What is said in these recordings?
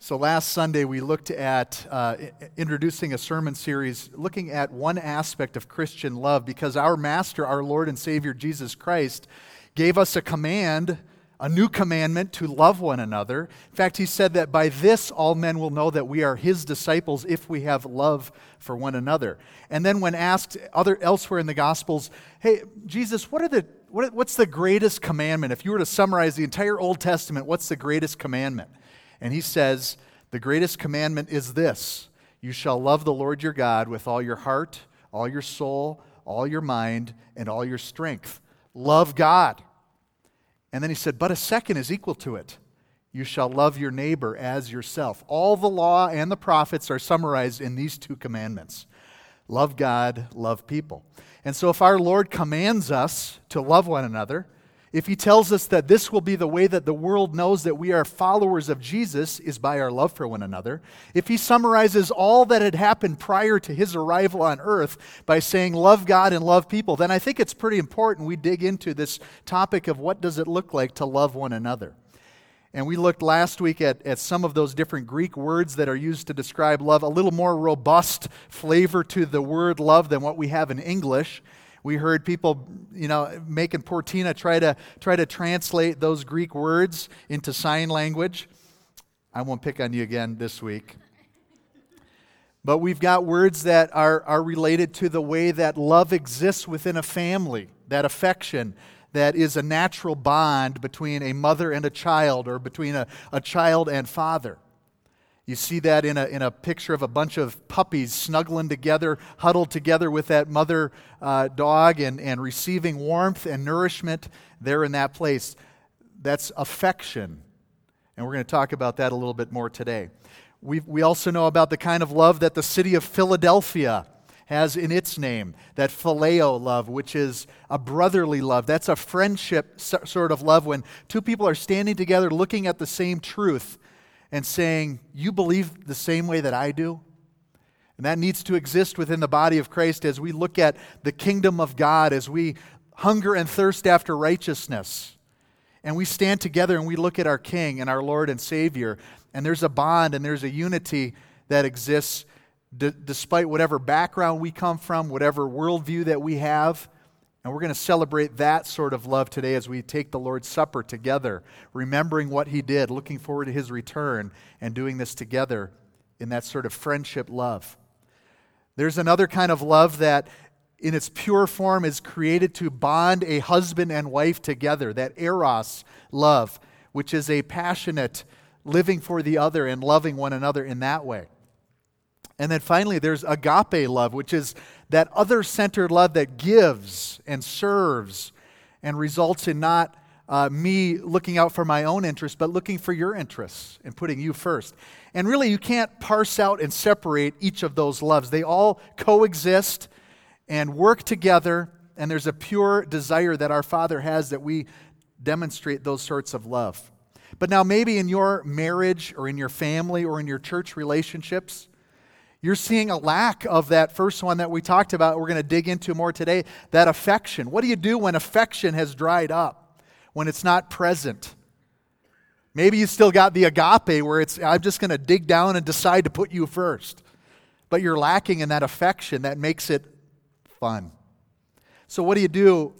So, last Sunday we looked at uh, introducing a sermon series looking at one aspect of Christian love because our Master, our Lord and Savior Jesus Christ, gave us a command, a new commandment to love one another. In fact, He said that by this all men will know that we are His disciples if we have love for one another. And then, when asked other, elsewhere in the Gospels, hey, Jesus, what are the, what, what's the greatest commandment? If you were to summarize the entire Old Testament, what's the greatest commandment? And he says, The greatest commandment is this you shall love the Lord your God with all your heart, all your soul, all your mind, and all your strength. Love God. And then he said, But a second is equal to it. You shall love your neighbor as yourself. All the law and the prophets are summarized in these two commandments love God, love people. And so, if our Lord commands us to love one another, if he tells us that this will be the way that the world knows that we are followers of Jesus is by our love for one another, if he summarizes all that had happened prior to his arrival on earth by saying love God and love people, then I think it's pretty important we dig into this topic of what does it look like to love one another. And we looked last week at, at some of those different Greek words that are used to describe love, a little more robust flavor to the word love than what we have in English. We heard people, you know, making poor Tina try to try to translate those Greek words into sign language. I won't pick on you again this week. But we've got words that are, are related to the way that love exists within a family, that affection that is a natural bond between a mother and a child or between a, a child and father. You see that in a, in a picture of a bunch of puppies snuggling together, huddled together with that mother uh, dog and, and receiving warmth and nourishment there in that place. That's affection. And we're going to talk about that a little bit more today. we we also know about the kind of love that the city of Philadelphia has in its name that phileo love, which is a brotherly love. That's a friendship sort of love when two people are standing together looking at the same truth and saying, You believe the same way that I do? And that needs to exist within the body of Christ as we look at the kingdom of God, as we hunger and thirst after righteousness. And we stand together and we look at our King and our Lord and Savior. And there's a bond and there's a unity that exists d- despite whatever background we come from, whatever worldview that we have. And we're going to celebrate that sort of love today as we take the Lord's Supper together, remembering what He did, looking forward to His return, and doing this together in that sort of friendship love. There's another kind of love that, in its pure form, is created to bond a husband and wife together, that eros love, which is a passionate living for the other and loving one another in that way. And then finally, there's agape love, which is that other centered love that gives and serves and results in not uh, me looking out for my own interests, but looking for your interests and putting you first. And really, you can't parse out and separate each of those loves. They all coexist and work together, and there's a pure desire that our Father has that we demonstrate those sorts of love. But now, maybe in your marriage or in your family or in your church relationships, you're seeing a lack of that first one that we talked about. We're going to dig into more today that affection. What do you do when affection has dried up, when it's not present? Maybe you still got the agape where it's, I'm just going to dig down and decide to put you first. But you're lacking in that affection that makes it fun. So, what do you do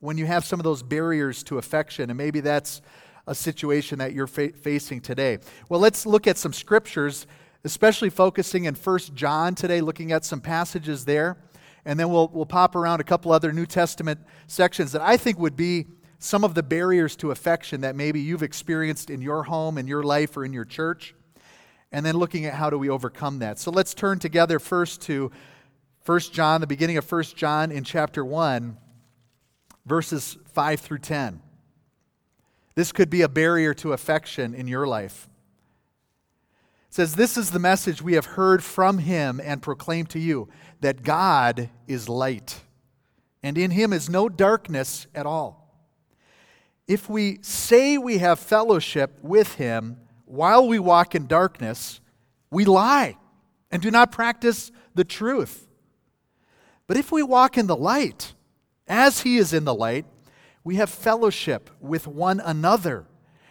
when you have some of those barriers to affection? And maybe that's a situation that you're fa- facing today. Well, let's look at some scriptures especially focusing in 1 John today, looking at some passages there. And then we'll, we'll pop around a couple other New Testament sections that I think would be some of the barriers to affection that maybe you've experienced in your home, in your life, or in your church. And then looking at how do we overcome that. So let's turn together first to 1 John, the beginning of 1 John in chapter 1, verses 5 through 10. This could be a barrier to affection in your life says, This is the message we have heard from him and proclaimed to you that God is light, and in him is no darkness at all. If we say we have fellowship with him while we walk in darkness, we lie and do not practice the truth. But if we walk in the light, as he is in the light, we have fellowship with one another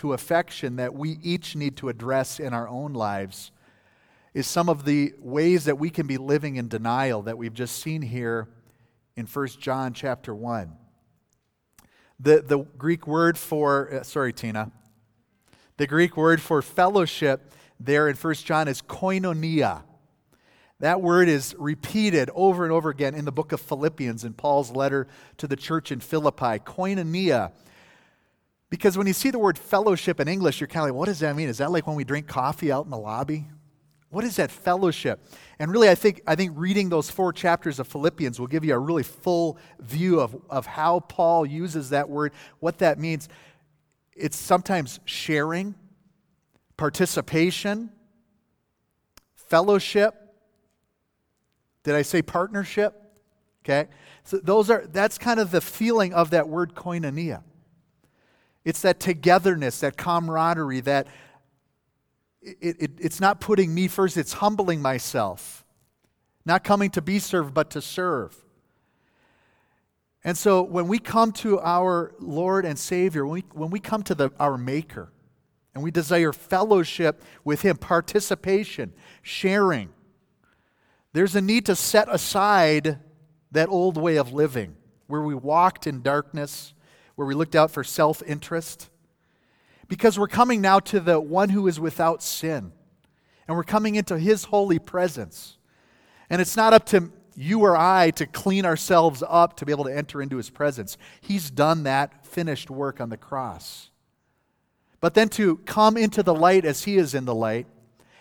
to affection that we each need to address in our own lives is some of the ways that we can be living in denial that we've just seen here in 1 John chapter 1. The, the Greek word for, uh, sorry, Tina. The Greek word for fellowship there in 1 John is koinonia. That word is repeated over and over again in the book of Philippians in Paul's letter to the church in Philippi. Koinonia. Because when you see the word fellowship in English, you're kind of like, what does that mean? Is that like when we drink coffee out in the lobby? What is that fellowship? And really, I think, I think reading those four chapters of Philippians will give you a really full view of, of how Paul uses that word, what that means. It's sometimes sharing, participation, fellowship. Did I say partnership? Okay. So those are that's kind of the feeling of that word koinonia. It's that togetherness, that camaraderie, that it, it, it's not putting me first, it's humbling myself. Not coming to be served, but to serve. And so when we come to our Lord and Savior, when we, when we come to the, our Maker, and we desire fellowship with Him, participation, sharing, there's a need to set aside that old way of living where we walked in darkness, where we looked out for self interest because we're coming now to the one who is without sin. And we're coming into his holy presence. And it's not up to you or I to clean ourselves up to be able to enter into his presence. He's done that finished work on the cross. But then to come into the light as he is in the light,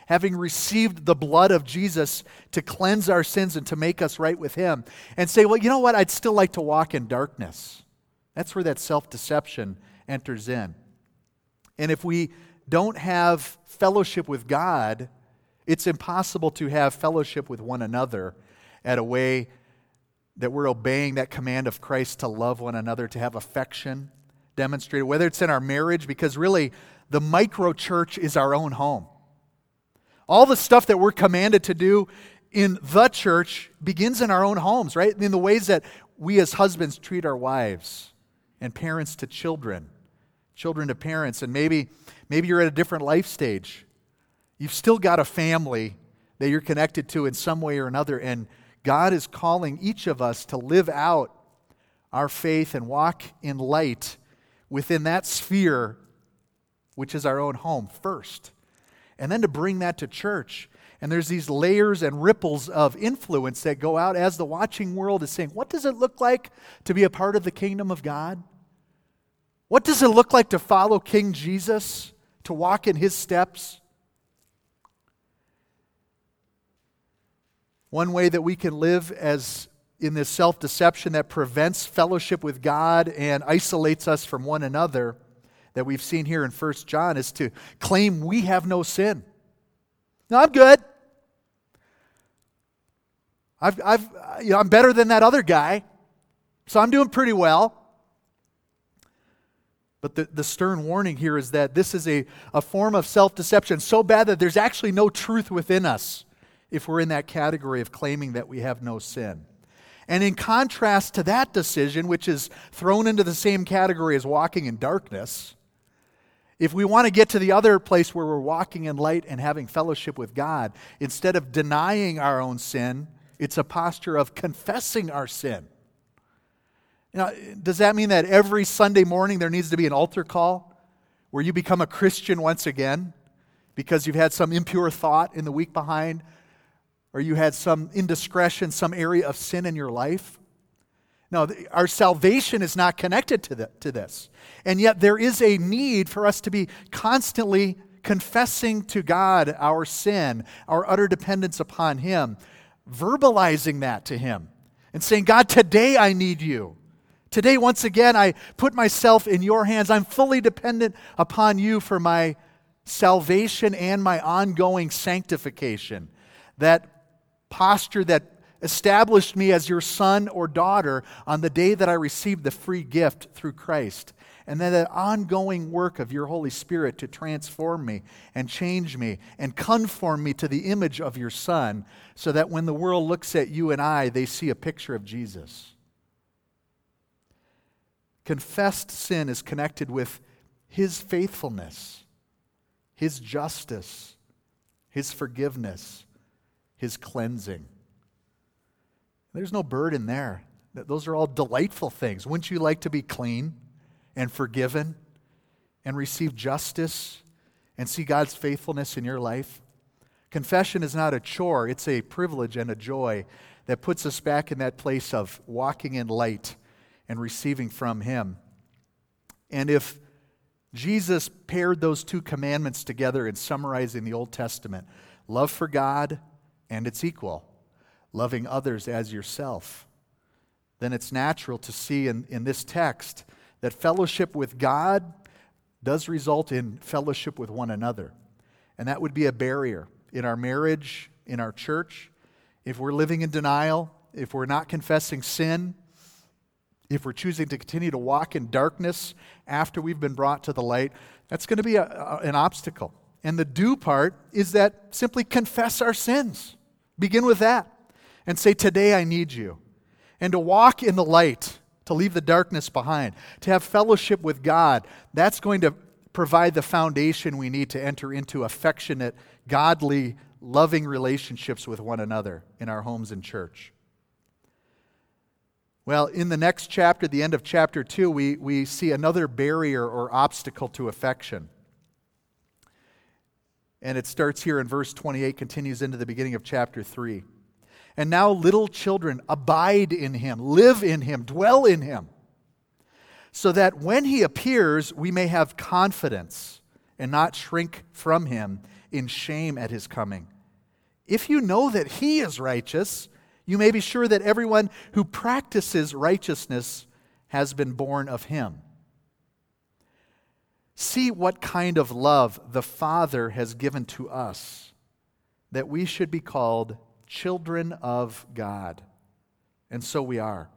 having received the blood of Jesus to cleanse our sins and to make us right with him, and say, well, you know what? I'd still like to walk in darkness. That's where that self deception enters in. And if we don't have fellowship with God, it's impossible to have fellowship with one another at a way that we're obeying that command of Christ to love one another, to have affection demonstrated, whether it's in our marriage, because really the micro church is our own home. All the stuff that we're commanded to do in the church begins in our own homes, right? In the ways that we as husbands treat our wives and parents to children children to parents, and maybe, maybe you're at a different life stage. You've still got a family that you're connected to in some way or another, and God is calling each of us to live out our faith and walk in light within that sphere, which is our own home, first. And then to bring that to church. And there's these layers and ripples of influence that go out as the watching world is saying, What does it look like to be a part of the kingdom of God? What does it look like to follow King Jesus, to walk in his steps? One way that we can live as in this self deception that prevents fellowship with God and isolates us from one another that we've seen here in 1 John is to claim we have no sin. No, I'm good. I've, I've, uh, you know, I'm better than that other guy, so I'm doing pretty well. But the, the stern warning here is that this is a, a form of self deception so bad that there's actually no truth within us if we're in that category of claiming that we have no sin. And in contrast to that decision, which is thrown into the same category as walking in darkness, if we want to get to the other place where we're walking in light and having fellowship with God, instead of denying our own sin, it's a posture of confessing our sin Now, does that mean that every Sunday morning there needs to be an altar call where you become a Christian once again because you've had some impure thought in the week behind or you had some indiscretion, some area of sin in your life? No, our salvation is not connected to, to this. And yet there is a need for us to be constantly confessing to God our sin, our utter dependence upon Him, verbalizing that to Him, and saying, God, today I need you. Today, once again, I put myself in your hands. I'm fully dependent upon you for my salvation and my ongoing sanctification. That posture that established me as your son or daughter on the day that I received the free gift through Christ. And then that ongoing work of your Holy Spirit to transform me and change me and conform me to the image of your Son, so that when the world looks at you and I, they see a picture of Jesus. Confessed sin is connected with His faithfulness, His justice, His forgiveness, His cleansing. There's no burden there. Those are all delightful things. Wouldn't you like to be clean and forgiven and receive justice and see God's faithfulness in your life? Confession is not a chore, it's a privilege and a joy that puts us back in that place of walking in light and receiving from Him. And if Jesus paired those two commandments together in summarizing the Old Testament love for God and its equal, loving others as yourself, then it's natural to see in, in this text that fellowship with God does result in fellowship with one another. And that would be a barrier in our marriage, in our church. If we're living in denial, if we're not confessing sin, if we're choosing to continue to walk in darkness after we've been brought to the light, that's going to be a, a, an obstacle. And the do part is that simply confess our sins. Begin with that and say, Today I need you. And to walk in the light, to leave the darkness behind, to have fellowship with God, that's going to provide the foundation we need to enter into affectionate, godly, loving relationships with one another in our homes and church. Well, in the next chapter, the end of chapter 2, we, we see another barrier or obstacle to affection. And it starts here in verse 28, continues into the beginning of chapter 3. And now, little children, abide in him, live in him, dwell in him, so that when he appears, we may have confidence and not shrink from him in shame at his coming. If you know that he is righteous, you may be sure that everyone who practices righteousness has been born of him. See what kind of love the Father has given to us, that we should be called children of God. And so we are.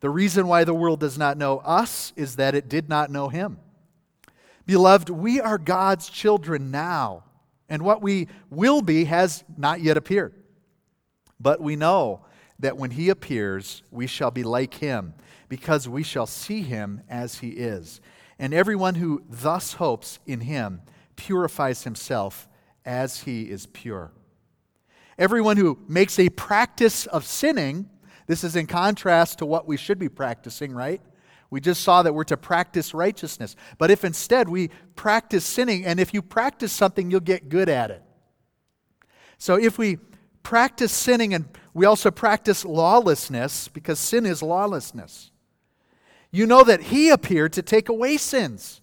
The reason why the world does not know us is that it did not know him. Beloved, we are God's children now, and what we will be has not yet appeared. But we know that when he appears, we shall be like him, because we shall see him as he is. And everyone who thus hopes in him purifies himself as he is pure. Everyone who makes a practice of sinning, this is in contrast to what we should be practicing, right? We just saw that we're to practice righteousness. But if instead we practice sinning, and if you practice something, you'll get good at it. So if we practice sinning and we also practice lawlessness, because sin is lawlessness, you know that He appeared to take away sins,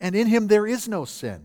and in Him there is no sin.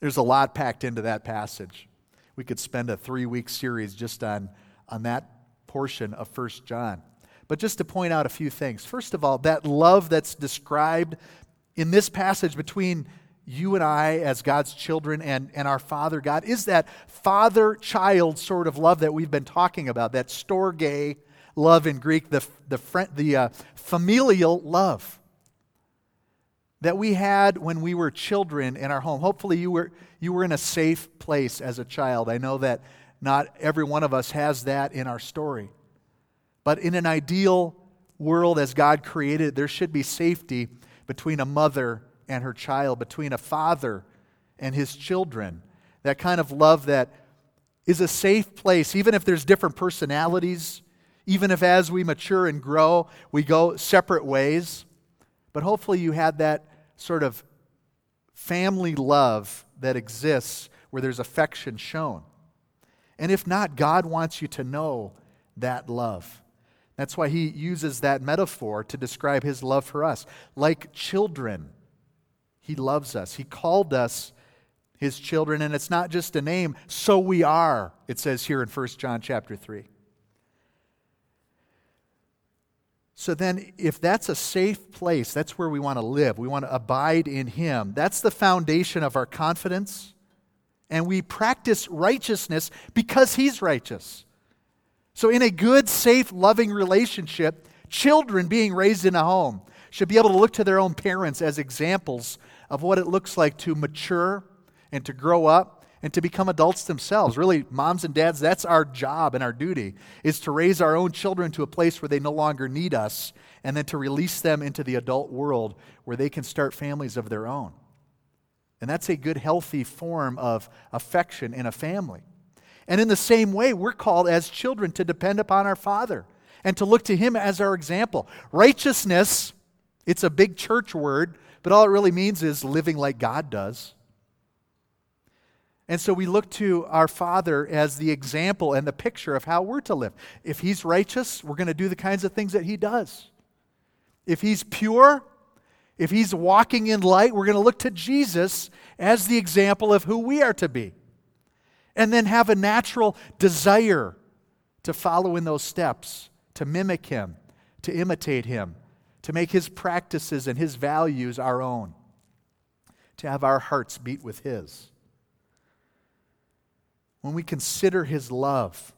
There's a lot packed into that passage. We could spend a three week series just on, on that portion of 1 John. But just to point out a few things. First of all, that love that's described in this passage between you and I as God's children and, and our Father God is that father child sort of love that we've been talking about, that storge love in Greek, the, the, the uh, familial love. That we had when we were children in our home. Hopefully, you were, you were in a safe place as a child. I know that not every one of us has that in our story. But in an ideal world as God created, there should be safety between a mother and her child, between a father and his children. That kind of love that is a safe place, even if there's different personalities, even if as we mature and grow, we go separate ways. But hopefully, you had that sort of family love that exists where there's affection shown. And if not, God wants you to know that love. That's why he uses that metaphor to describe his love for us. Like children, he loves us. He called us his children, and it's not just a name, so we are, it says here in 1 John chapter 3. So then, if that's a safe place, that's where we want to live. We want to abide in Him. That's the foundation of our confidence. And we practice righteousness because He's righteous. So, in a good, safe, loving relationship, children being raised in a home should be able to look to their own parents as examples of what it looks like to mature and to grow up and to become adults themselves. Really, moms and dads, that's our job and our duty, is to raise our own children to a place where they no longer need us and then to release them into the adult world where they can start families of their own. And that's a good, healthy form of affection in a family. And in the same way, we're called as children to depend upon our Father and to look to Him as our example. Righteousness, it's a big church word, but all it really means is living like God does. And so we look to our Father as the example and the picture of how we're to live. If He's righteous, we're going to do the kinds of things that He does. If He's pure, if He's walking in light, we're going to look to Jesus as the example of who we are to be. And then have a natural desire to follow in those steps, to mimic Him, to imitate Him, to make His practices and His values our own, to have our hearts beat with His when we consider his love.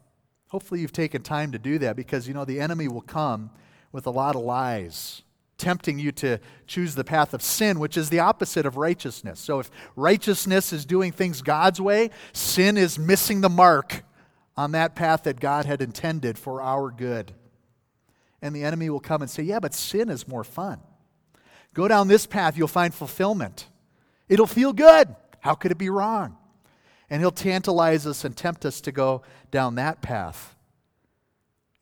Hopefully, you've taken time to do that because, you know, the enemy will come with a lot of lies, tempting you to choose the path of sin, which is the opposite of righteousness. So, if righteousness is doing things God's way, sin is missing the mark on that path that God had intended for our good. And the enemy will come and say, Yeah, but sin is more fun. Go down this path, you'll find fulfillment. It'll feel good. How could it be wrong? And he'll tantalize us and tempt us to go down that path.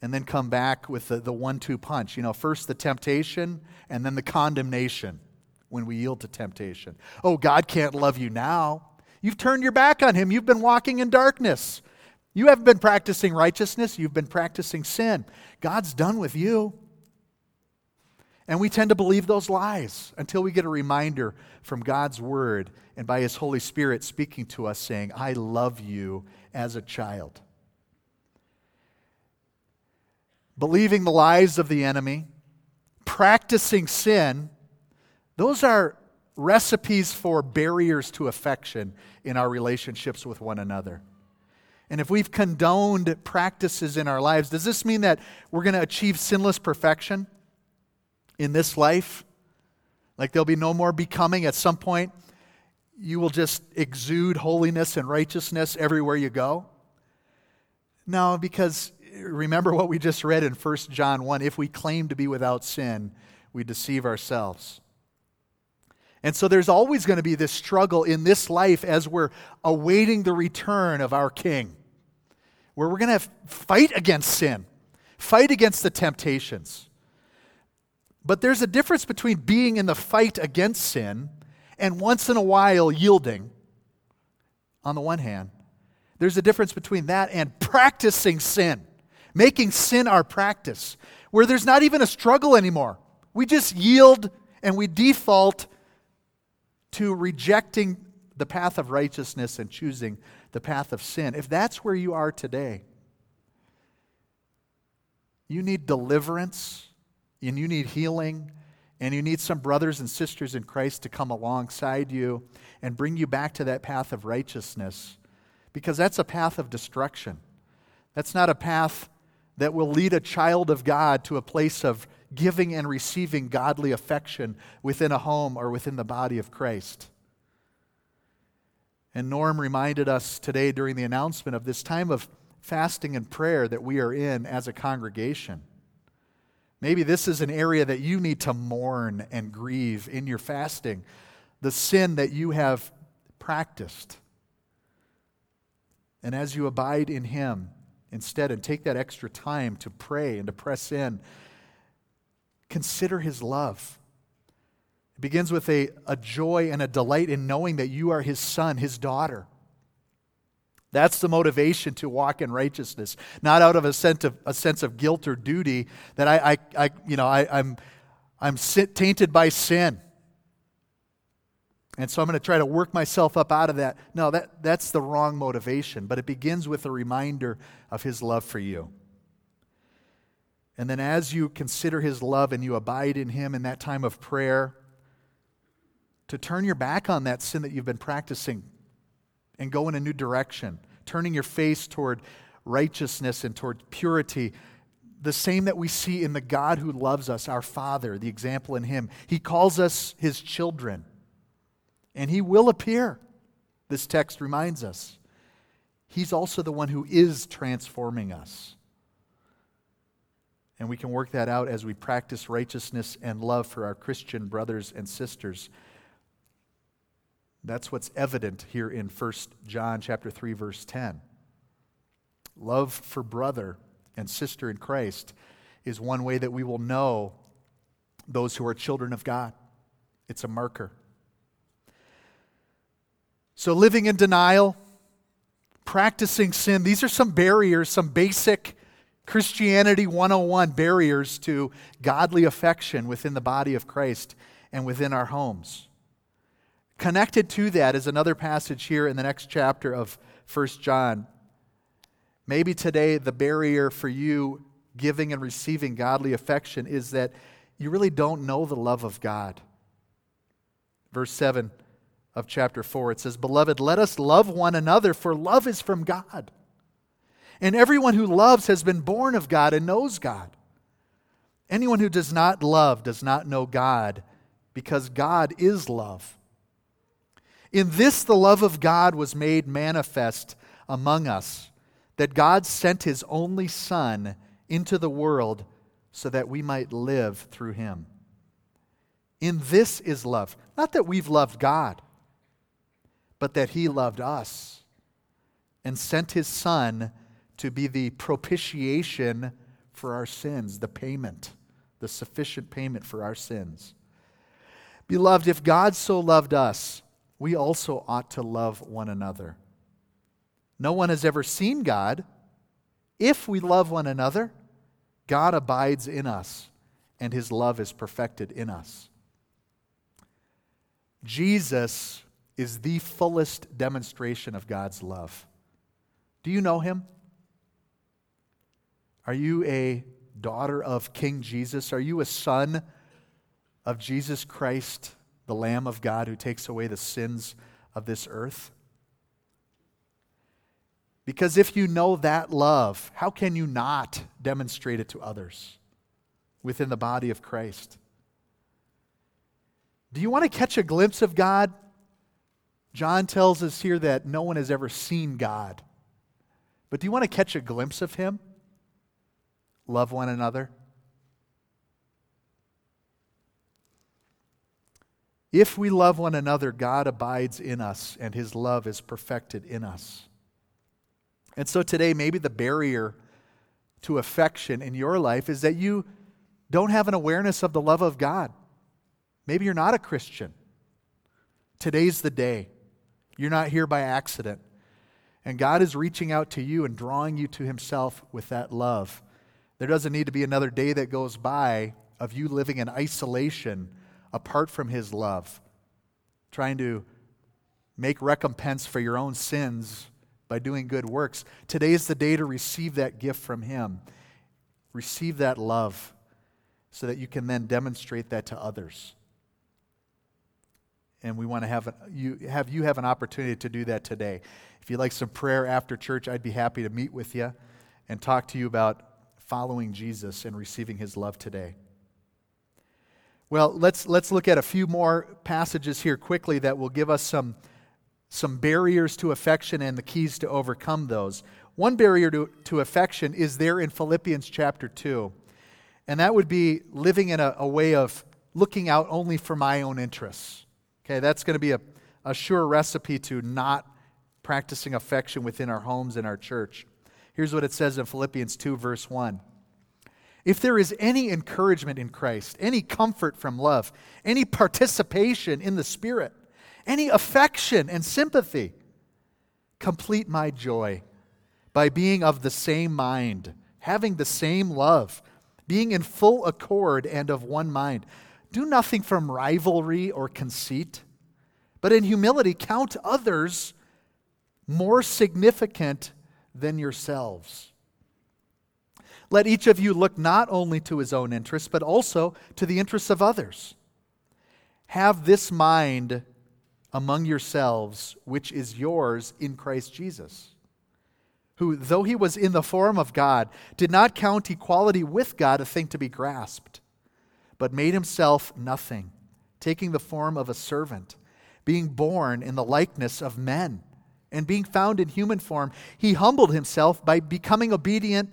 And then come back with the, the one two punch. You know, first the temptation and then the condemnation when we yield to temptation. Oh, God can't love you now. You've turned your back on him. You've been walking in darkness. You haven't been practicing righteousness. You've been practicing sin. God's done with you. And we tend to believe those lies until we get a reminder from God's Word and by His Holy Spirit speaking to us, saying, I love you as a child. Believing the lies of the enemy, practicing sin, those are recipes for barriers to affection in our relationships with one another. And if we've condoned practices in our lives, does this mean that we're going to achieve sinless perfection? In this life. Like there'll be no more becoming. At some point, you will just exude holiness and righteousness everywhere you go. No, because remember what we just read in 1 John 1 if we claim to be without sin, we deceive ourselves. And so there's always going to be this struggle in this life as we're awaiting the return of our King, where we're going to fight against sin, fight against the temptations. But there's a difference between being in the fight against sin and once in a while yielding, on the one hand. There's a difference between that and practicing sin, making sin our practice, where there's not even a struggle anymore. We just yield and we default to rejecting the path of righteousness and choosing the path of sin. If that's where you are today, you need deliverance and you need healing, and you need some brothers and sisters in Christ to come alongside you and bring you back to that path of righteousness, because that's a path of destruction. That's not a path that will lead a child of God to a place of giving and receiving godly affection within a home or within the body of Christ. And Norm reminded us today during the announcement of this time of fasting and prayer that we are in as a congregation. Maybe this is an area that you need to mourn and grieve in your fasting, the sin that you have practiced. And as you abide in Him instead and take that extra time to pray and to press in, consider His love. It begins with a, a joy and a delight in knowing that you are His son, His daughter. That's the motivation to walk in righteousness, not out of a sense of, a sense of guilt or duty that I, I, I you know, I, I'm, I'm tainted by sin. And so I'm going to try to work myself up out of that. No, that, that's the wrong motivation, but it begins with a reminder of his love for you. And then as you consider his love and you abide in him in that time of prayer, to turn your back on that sin that you've been practicing and go in a new direction, turning your face toward righteousness and toward purity. The same that we see in the God who loves us, our Father, the example in Him. He calls us His children, and He will appear. This text reminds us. He's also the one who is transforming us. And we can work that out as we practice righteousness and love for our Christian brothers and sisters. That's what's evident here in 1 John chapter 3 verse 10. Love for brother and sister in Christ is one way that we will know those who are children of God. It's a marker. So living in denial, practicing sin, these are some barriers, some basic Christianity 101 barriers to godly affection within the body of Christ and within our homes. Connected to that is another passage here in the next chapter of 1 John. Maybe today the barrier for you giving and receiving godly affection is that you really don't know the love of God. Verse 7 of chapter 4, it says, Beloved, let us love one another, for love is from God. And everyone who loves has been born of God and knows God. Anyone who does not love does not know God, because God is love. In this, the love of God was made manifest among us, that God sent his only Son into the world so that we might live through him. In this is love. Not that we've loved God, but that he loved us and sent his Son to be the propitiation for our sins, the payment, the sufficient payment for our sins. Beloved, if God so loved us, we also ought to love one another. No one has ever seen God. If we love one another, God abides in us, and his love is perfected in us. Jesus is the fullest demonstration of God's love. Do you know him? Are you a daughter of King Jesus? Are you a son of Jesus Christ? The Lamb of God who takes away the sins of this earth? Because if you know that love, how can you not demonstrate it to others within the body of Christ? Do you want to catch a glimpse of God? John tells us here that no one has ever seen God. But do you want to catch a glimpse of Him? Love one another. If we love one another, God abides in us and his love is perfected in us. And so today, maybe the barrier to affection in your life is that you don't have an awareness of the love of God. Maybe you're not a Christian. Today's the day. You're not here by accident. And God is reaching out to you and drawing you to himself with that love. There doesn't need to be another day that goes by of you living in isolation apart from his love, trying to make recompense for your own sins by doing good works. Today is the day to receive that gift from him. Receive that love so that you can then demonstrate that to others. And we want to have, you, have you have an opportunity to do that today. If you'd like some prayer after church, I'd be happy to meet with you and talk to you about following Jesus and receiving his love today. Well, let's, let's look at a few more passages here quickly that will give us some, some barriers to affection and the keys to overcome those. One barrier to, to affection is there in Philippians chapter 2, and that would be living in a, a way of looking out only for my own interests. Okay, that's going to be a, a sure recipe to not practicing affection within our homes and our church. Here's what it says in Philippians 2, verse 1. If there is any encouragement in Christ, any comfort from love, any participation in the Spirit, any affection and sympathy, complete my joy by being of the same mind, having the same love, being in full accord and of one mind. Do nothing from rivalry or conceit, but in humility count others more significant than yourselves. Let each of you look not only to his own interests, but also to the interests of others. Have this mind among yourselves, which is yours in Christ Jesus, who, though he was in the form of God, did not count equality with God a thing to be grasped, but made himself nothing, taking the form of a servant, being born in the likeness of men, and being found in human form, he humbled himself by becoming obedient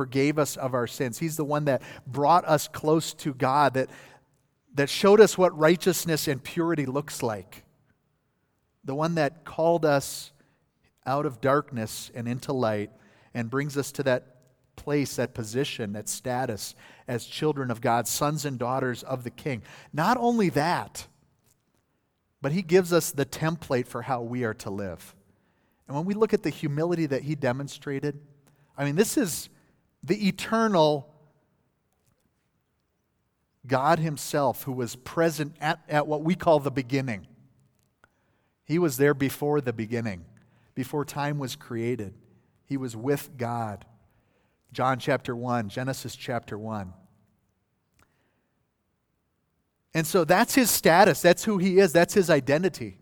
forgave us of our sins. He's the one that brought us close to God, that, that showed us what righteousness and purity looks like. The one that called us out of darkness and into light and brings us to that place, that position, that status as children of God, sons and daughters of the King. Not only that, but He gives us the template for how we are to live. And when we look at the humility that He demonstrated, I mean, this is the eternal God Himself, who was present at, at what we call the beginning. He was there before the beginning, before time was created. He was with God. John chapter 1, Genesis chapter 1. And so that's his status. That's who he is. That's his identity.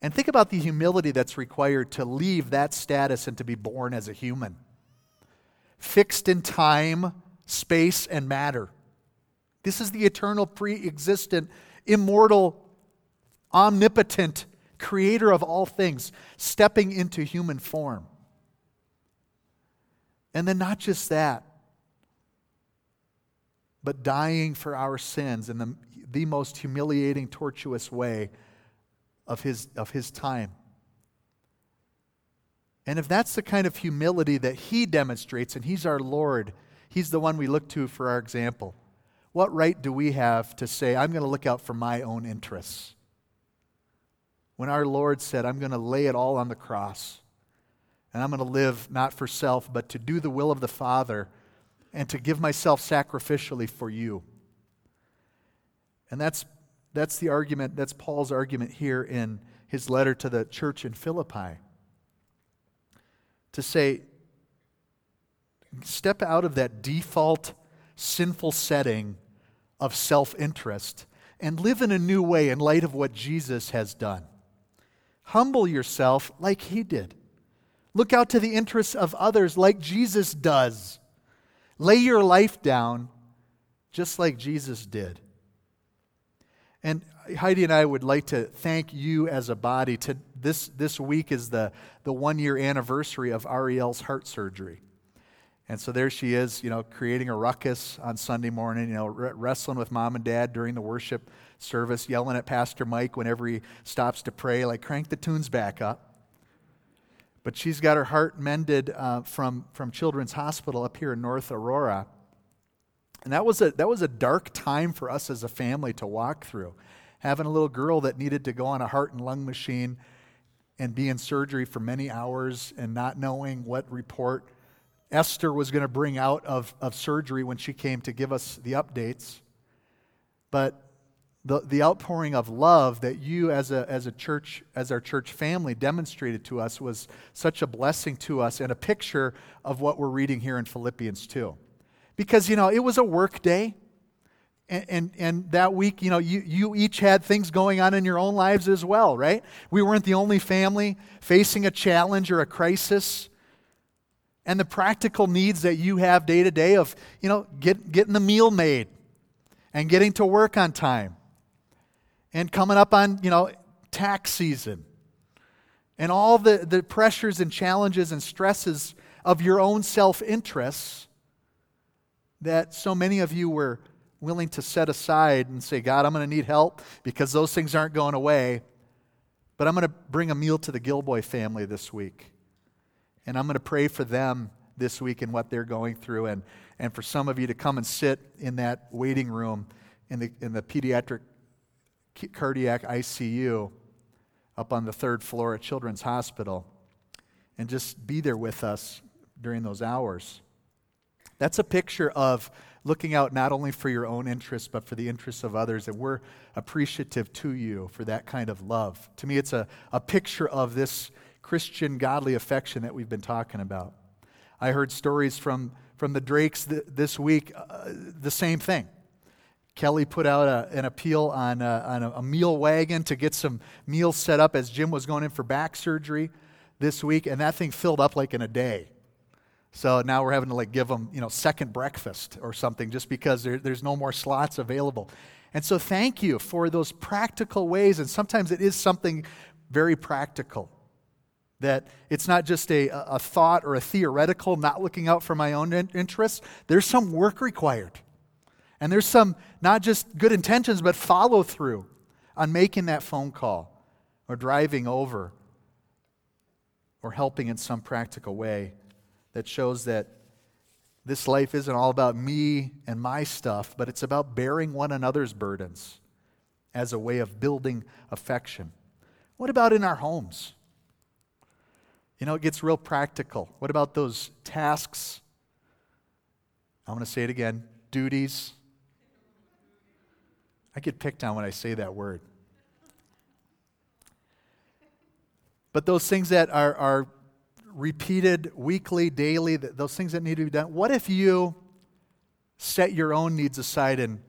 And think about the humility that's required to leave that status and to be born as a human fixed in time, space, and matter. This is the eternal, pre existent, immortal, omnipotent creator of all things stepping into human form. And then, not just that, but dying for our sins in the, the most humiliating, tortuous way of his, of his time. And if that's the kind of humility that he demonstrates, and he's our Lord, he's the one we look to for our example, what right do we have to say, I'm going to look out for my own interests? When our Lord said, I'm going to lay it all on the cross, and I'm going to live not for self, but to do the will of the Father and to give myself sacrificially for you. And that's, that's the argument, that's Paul's argument here in his letter to the church in Philippi to say, step out of that default sinful setting of self interest and live in a new way in light of what Jesus has done. Humble yourself like he did. Look out to the interests of others like Jesus does. Lay your life down just like Jesus did. And Heidi and I would like to thank you as a body. To this, this week is the, the one year anniversary of Ariel's heart surgery. And so there she is, you know, creating a ruckus on Sunday morning, you know, wrestling with mom and dad during the worship service, yelling at Pastor Mike whenever he stops to pray, like, crank the tunes back up. But she's got her heart mended uh, from, from Children's Hospital up here in North Aurora. And that was, a, that was a dark time for us as a family to walk through having a little girl that needed to go on a heart and lung machine and be in surgery for many hours and not knowing what report Esther was going to bring out of, of surgery when she came to give us the updates. But the, the outpouring of love that you as a, as a church, as our church family demonstrated to us was such a blessing to us and a picture of what we're reading here in Philippians 2. Because, you know, it was a work day. And, and, and, that week, you know, you, you each had things going on in your own lives as well, right? We weren't the only family facing a challenge or a crisis. And the practical needs that you have day to day of, you know, get, getting the meal made and getting to work on time and coming up on, you know, tax season and all the, the pressures and challenges and stresses of your own self interests that so many of you were willing to set aside and say, God, I'm going to need help because those things aren't going away. But I'm going to bring a meal to the Gilboy family this week. And I'm going to pray for them this week and what they're going through. And, and for some of you to come and sit in that waiting room in the, in the pediatric cardiac ICU up on the third floor at Children's Hospital and just be there with us during those hours. That's a picture of looking out not only for your own interests, but for the interests of others. And we're appreciative to you for that kind of love. To me, it's a, a picture of this Christian godly affection that we've been talking about. I heard stories from, from the Drakes th- this week, uh, the same thing. Kelly put out a, an appeal on, a, on a, a, meal wagon to get some meals set up as Jim was going in for back surgery this week, and that thing filled up like in a day. So now we're having to like give them, you know, second breakfast or something just because there, there's no more slots available. And so thank you for those practical ways, and sometimes it is something very practical. That it's not just a, a thought or a theoretical, not looking out for my own interests. There's some work required. And there's some, not just good intentions, but follow through on making that phone call or driving over or helping in some practical way that shows that this life isn't all about me and my stuff, but it's about bearing one another's burdens as a way of building affection. What about in our homes? You know, it gets real practical. What about those tasks? I'm going to say it again duties I get picked on when I say that word. But those things that are, are repeated weekly, daily, those things that need to be done, what if you set your own needs aside and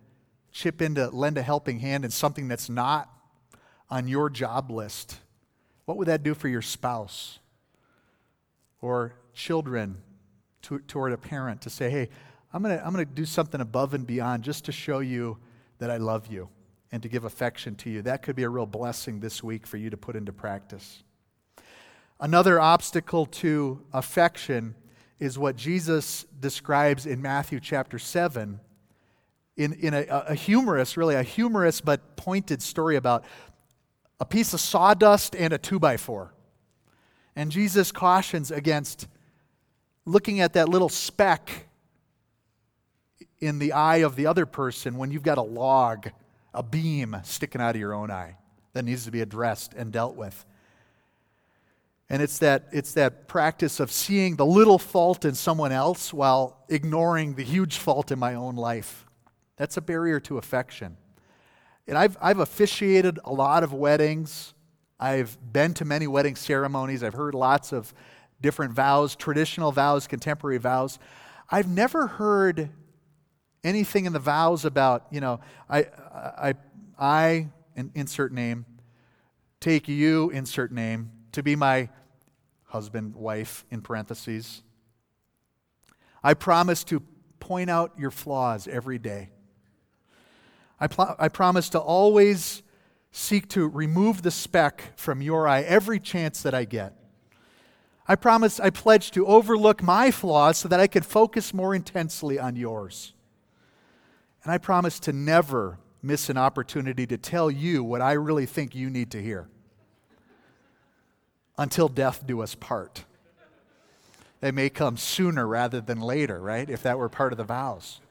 chip in to lend a helping hand in something that's not on your job list? What would that do for your spouse or children to, toward a parent to say, hey, I'm going to I'm going to do something above and beyond just to show you that I love you and to give affection to you. That could be a real blessing this week for you to put into practice. Another obstacle to affection is what Jesus describes in Matthew chapter 7 in, in a, a humorous, really a humorous but pointed story about a piece of sawdust and a two by four. And Jesus cautions against looking at that little speck in the eye of the other person when you've got a log, a beam sticking out of your own eye that needs to be addressed and dealt with. And it's that, it's that practice of seeing the little fault in someone else while ignoring the huge fault in my own life. That's a barrier to affection. And I've, I've officiated a lot of weddings. I've been to many wedding ceremonies. I've heard lots of different vows, traditional vows, contemporary vows. I've never heard anything in the vows about, you know, I, I, I insert name, take you, insert name, to be my husband, wife, in parentheses. I promise to point out your flaws every day. I, pl- I promise to always seek to remove the speck from your eye every chance that I get. I promise, I pledge to overlook my flaws so that I can focus more intensely on yours. And I promise to never miss an opportunity to tell you what I really think you need to hear. Until death do us part. They may come sooner rather than later, right? If that were part of the vows.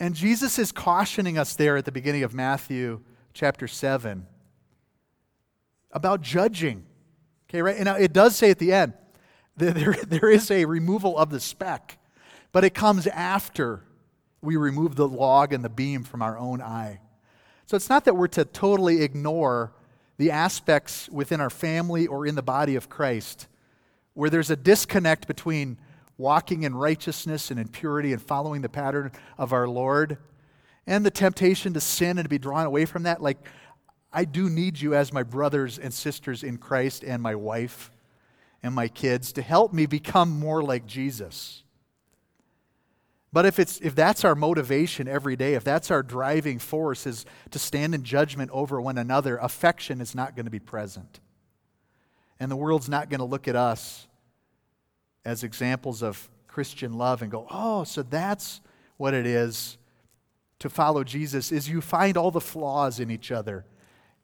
And Jesus is cautioning us there at the beginning of Matthew chapter 7 about judging. Okay, right? And it does say at the end, there, there is a removal of the speck, but it comes after we remove the log and the beam from our own eye. So it's not that we're to totally ignore the aspects within our family or in the body of Christ where there's a disconnect between walking in righteousness and in purity and following the pattern of our Lord and the temptation to sin and to be drawn away from that. Like, I do need you as my brothers and sisters in Christ and my wife and my kids to help me become more like Jesus. But if, it's, if that's our motivation every day, if that's our driving force is to stand in judgment over one another, affection is not going to be present. And the world's not going to look at us as examples of Christian love and go, oh, so that's what it is to follow Jesus is you find all the flaws in each other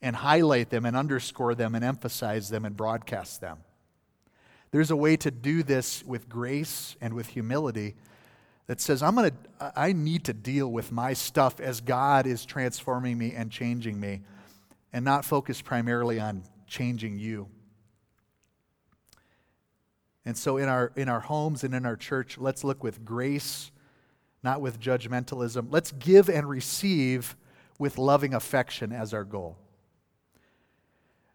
and highlight them and underscore them and emphasize them and broadcast them. There's a way to do this with grace and with humility that says, I'm to, I need to deal with my stuff as God is transforming me and changing me, and not focus primarily on changing you. And so in our, in our homes and in our church, let's look with grace, not with judgmentalism. Let's give and receive with loving affection as our goal.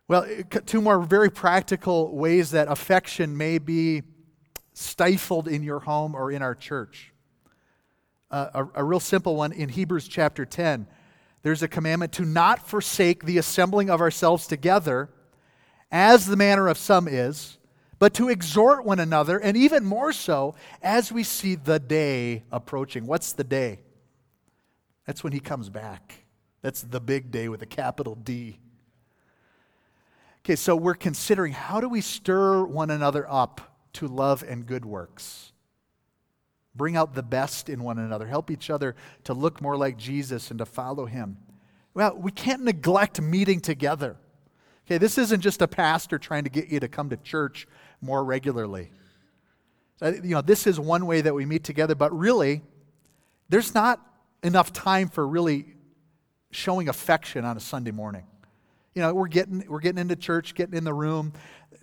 Well, two more very practical ways that affection may be stifled in your home or in our church. A, a real simple one in Hebrews chapter 10. There's a commandment to not forsake the assembling of ourselves together, as the manner of some is, but to exhort one another, and even more so as we see the day approaching. What's the day? That's when he comes back. That's the big day with a capital D. Okay, so we're considering how do we stir one another up to love and good works? Bring out the best in one another, help each other to look more like Jesus and to follow him. Well, we can't neglect meeting together. Okay, this isn't just a pastor trying to get you to come to church more regularly. Uh, you know, this is one way that we meet together, but really, there's not enough time for really showing affection on a Sunday morning. You know, we're getting, we're getting into church, getting in the room.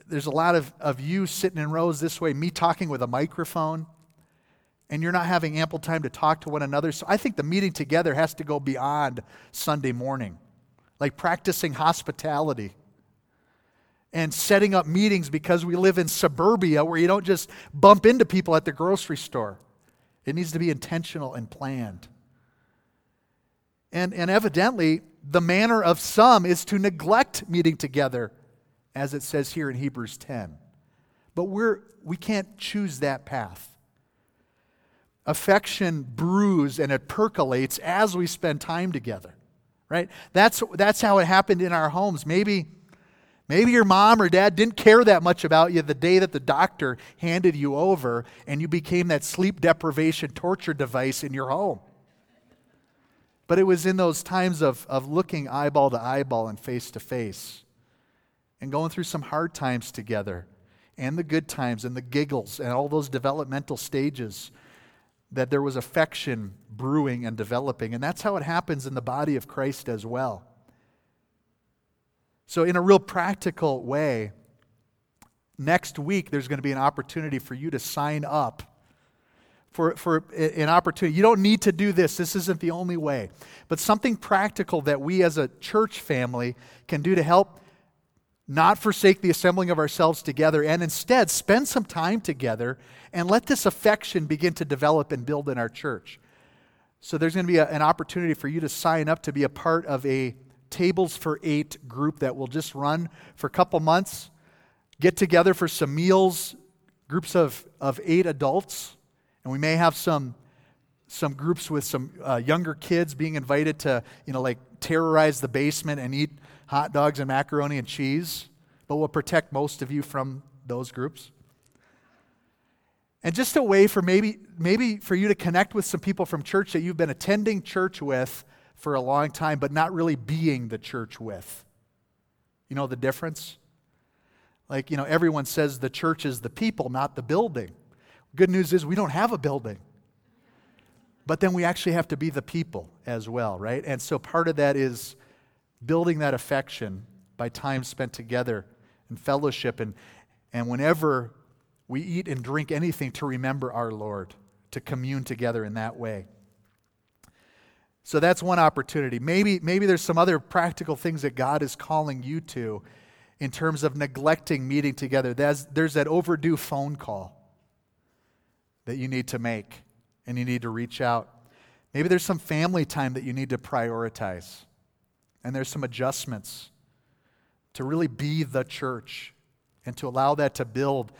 There's a lot of, of you sitting in rows this way, me talking with a microphone, and you're not having ample time to talk to one another. So I think the meeting together has to go beyond Sunday morning, like practicing hospitality and setting up meetings because we live in suburbia where you don't just bump into people at the grocery store. It needs to be intentional and planned. And, and evidently, the manner of some is to neglect meeting together, as it says here in Hebrews 10. But we're, we can't choose that path. Affection brews and it percolates as we spend time together, right? That's, that's how it happened in our homes. Maybe, maybe your mom or dad didn't care that much about you the day that the doctor handed you over and you became that sleep deprivation torture device in your home. But it was in those times of, of looking eyeball to eyeball and face to face and going through some hard times together and the good times and the giggles and all those developmental stages that there was affection brewing and developing. And that's how it happens in the body of Christ as well. So, in a real practical way, next week there's going to be an opportunity for you to sign up for, for an opportunity. You don't need to do this, this isn't the only way. But something practical that we as a church family can do to help not forsake the assembling of ourselves together and instead spend some time together and let this affection begin to develop and build in our church. So there's going to be a, an opportunity for you to sign up to be a part of a Tables for Eight group that will just run for a couple months. Get together for some meals, groups of, of eight adults and we may have some, some groups with some uh, younger kids being invited to, you know, like terrorize the basement and eat hot dogs and macaroni and cheese. But we'll protect most of you from those groups. And just a way for maybe, maybe for you to connect with some people from church that you've been attending church with for a long time, but not really being the church with. You know the difference? Like, you know, everyone says the church is the people, not the building. Good news is we don't have a building. But then we actually have to be the people as well, right? And so part of that is building that affection by time spent together and fellowship and, and whenever we eat and drink anything to remember our Lord, to commune together in that way. So that's one opportunity. Maybe, maybe there's some other practical things that God is calling you to in terms of neglecting meeting together. There's, there's that overdue phone call that you need to make and you need to reach out. Maybe there's some family time that you need to prioritize. And there's some adjustments to really be the church and to allow that to build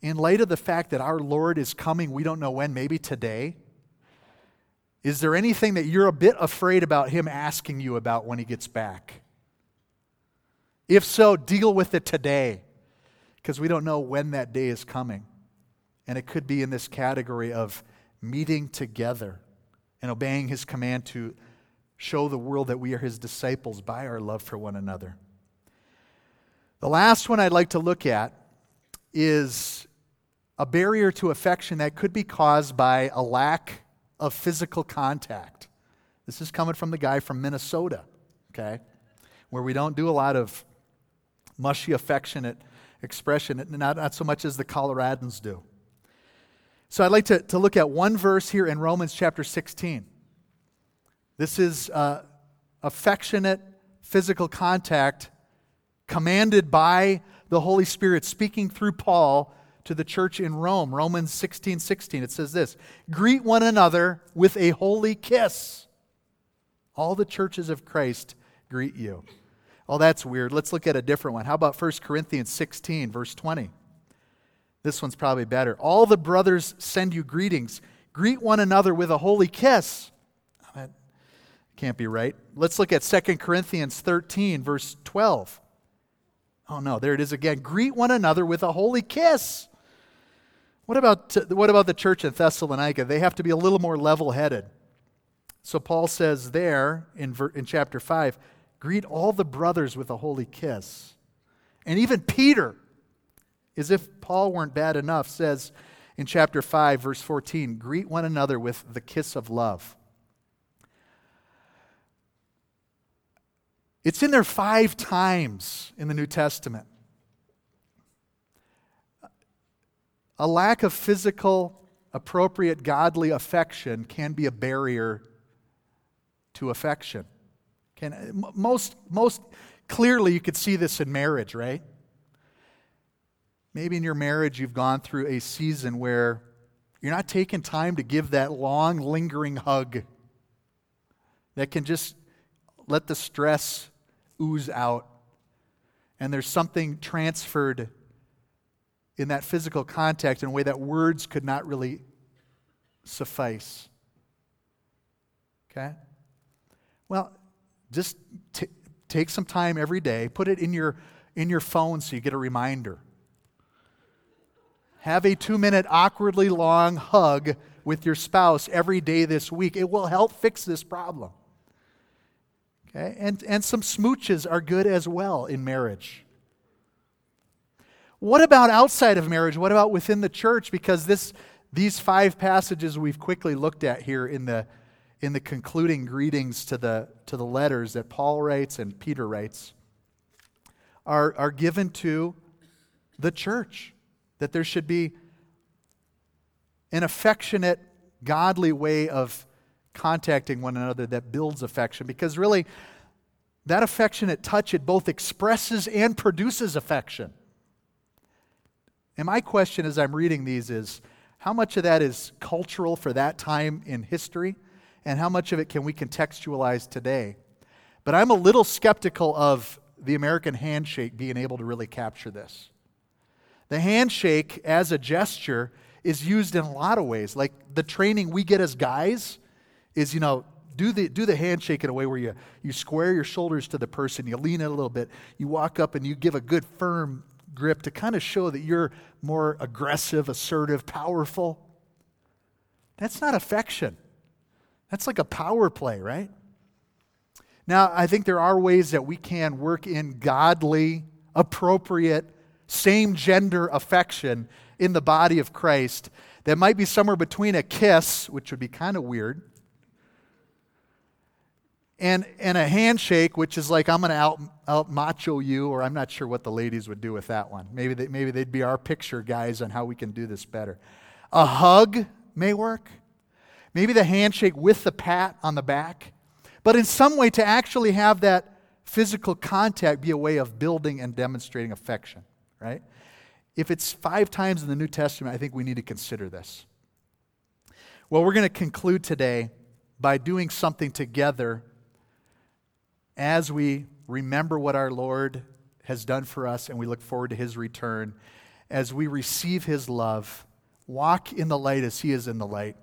in light of the fact that our Lord is coming, we don't know when, maybe today. Is there anything that you're a bit afraid about Him asking you about when He gets back? If so, deal with it today because we don't know when that day is coming. And it could be in this category of meeting together and obeying His command to show the world that we are His disciples by our love for one another. The last one I'd like to look at is a barrier to affection that could be caused by a lack of physical contact. This is coming from the guy from Minnesota, okay, where we don't do a lot of mushy, affectionate expression, not, not so much as the Coloradans do. So I'd like to, to look at one verse here in Romans chapter 16. This is uh, affectionate physical contact commanded by the Holy Spirit, speaking through Paul to the church in Rome. Romans 16 16, it says this Greet one another with a holy kiss. All the churches of Christ greet you. Oh, that's weird. Let's look at a different one. How about 1 Corinthians 16, verse 20? This one's probably better. All the brothers send you greetings. Greet one another with a holy kiss. Can't be right. Let's look at 2 Corinthians 13, verse 12. Oh no, there it is again. Greet one another with a holy kiss. What about, what about the church in Thessalonica? They have to be a little more level headed. So Paul says there in, in chapter 5 greet all the brothers with a holy kiss. And even Peter, as if Paul weren't bad enough, says in chapter 5, verse 14 greet one another with the kiss of love. It's in there five times in the New Testament. A lack of physical, appropriate, godly affection can be a barrier to affection. Can, most, most clearly, you could see this in marriage, right? Maybe in your marriage, you've gone through a season where you're not taking time to give that long, lingering hug that can just let the stress ooze out. And there's something transferred in that physical contact in a way that words could not really suffice. Okay? Well, just t- take some time every day, put it in your, in your phone so you get a reminder. Have a two minute, awkwardly long hug with your spouse every day this week. It will help fix this problem. Okay? And, and some smooches are good as well in marriage. What about outside of marriage? What about within the church? Because this, these five passages we've quickly looked at here in the, in the concluding greetings to the, to the letters that Paul writes and Peter writes are, are given to the church. That there should be an affectionate, godly way of contacting one another that builds affection. Because really that affectionate touch it both expresses and produces affection. And my question as i'm reading these is how much of that is cultural for that time in history? And how much of it can we contextualize today? But i'm a little skeptical of the american handshake being able to really capture this. The handshake as a gesture is used in a lot of ways. Like the training we get as guys is, you know, do the, do the handshake in a way where you, you square your shoulders to the person, you lean in a little bit, you walk up and you give a good firm grip to kind of show that you're more aggressive, assertive, powerful. That's not affection. That's like a power play, right? Now, I think there are ways that we can work in godly, appropriate, same gender affection in the body of Christ that might be somewhere between a kiss, which would be kind of weird, and, and a handshake, which is like, I'm going to out, out macho you, or I'm not sure what the ladies would do with that one. Maybe, they, maybe they'd be our picture guys on how we can do this better. A hug may work. Maybe the handshake with the pat on the back. but in some way to actually have that physical contact be a way of building and demonstrating affection, right? If it's five times in the New Testament, I think we need to consider this. Well, we're going to conclude today by doing something together as we remember what our Lord has done for us and we look forward to his return, as we receive his love, walk in the light as he is in the light,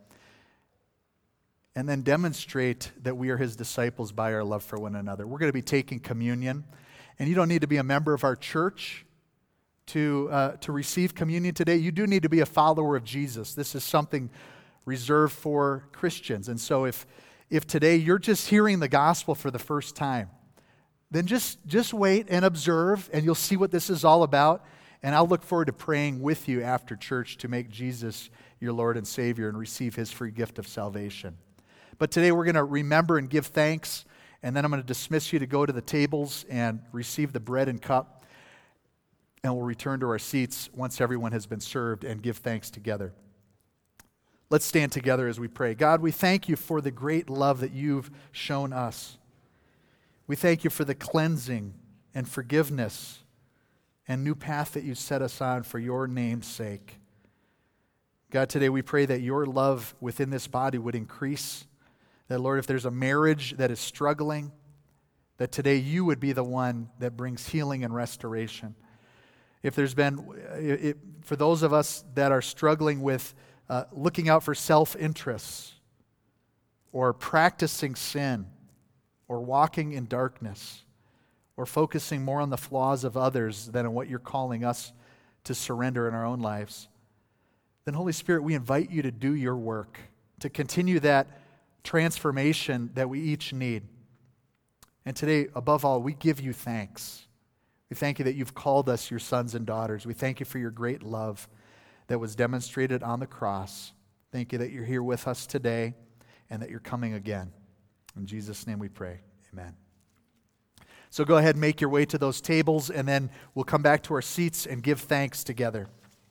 and then demonstrate that we are his disciples by our love for one another. We're going to be taking communion, and you don't need to be a member of our church to, uh, to receive communion today. You do need to be a follower of Jesus. This is something reserved for Christians. And so if, if today you're just hearing the gospel for the first time, then just, just wait and observe, and you'll see what this is all about. And I'll look forward to praying with you after church to make Jesus your Lord and Savior and receive his free gift of salvation. But today we're going to remember and give thanks, and then I'm going to dismiss you to go to the tables and receive the bread and cup. And we'll return to our seats once everyone has been served and give thanks together. Let's stand together as we pray. God, we thank you for the great love that you've shown us. We thank you for the cleansing and forgiveness and new path that you set us on for your name's sake. God, today we pray that your love within this body would increase. That, Lord, if there's a marriage that is struggling, that today you would be the one that brings healing and restoration. If there's been, it, for those of us that are struggling with uh, looking out for self interests or practicing sin, or walking in darkness or focusing more on the flaws of others than on what you're calling us to surrender in our own lives, then, Holy Spirit, we invite you to do your work, to continue that transformation that we each need. And today, above all, we give you thanks. We thank you that you've called us your sons and daughters. We thank you for your great love that was demonstrated on the cross. Thank you that you're here with us today and that you're coming again. In Jesus' name we pray. Amen. So go ahead and make your way to those tables, and then we'll come back to our seats and give thanks together.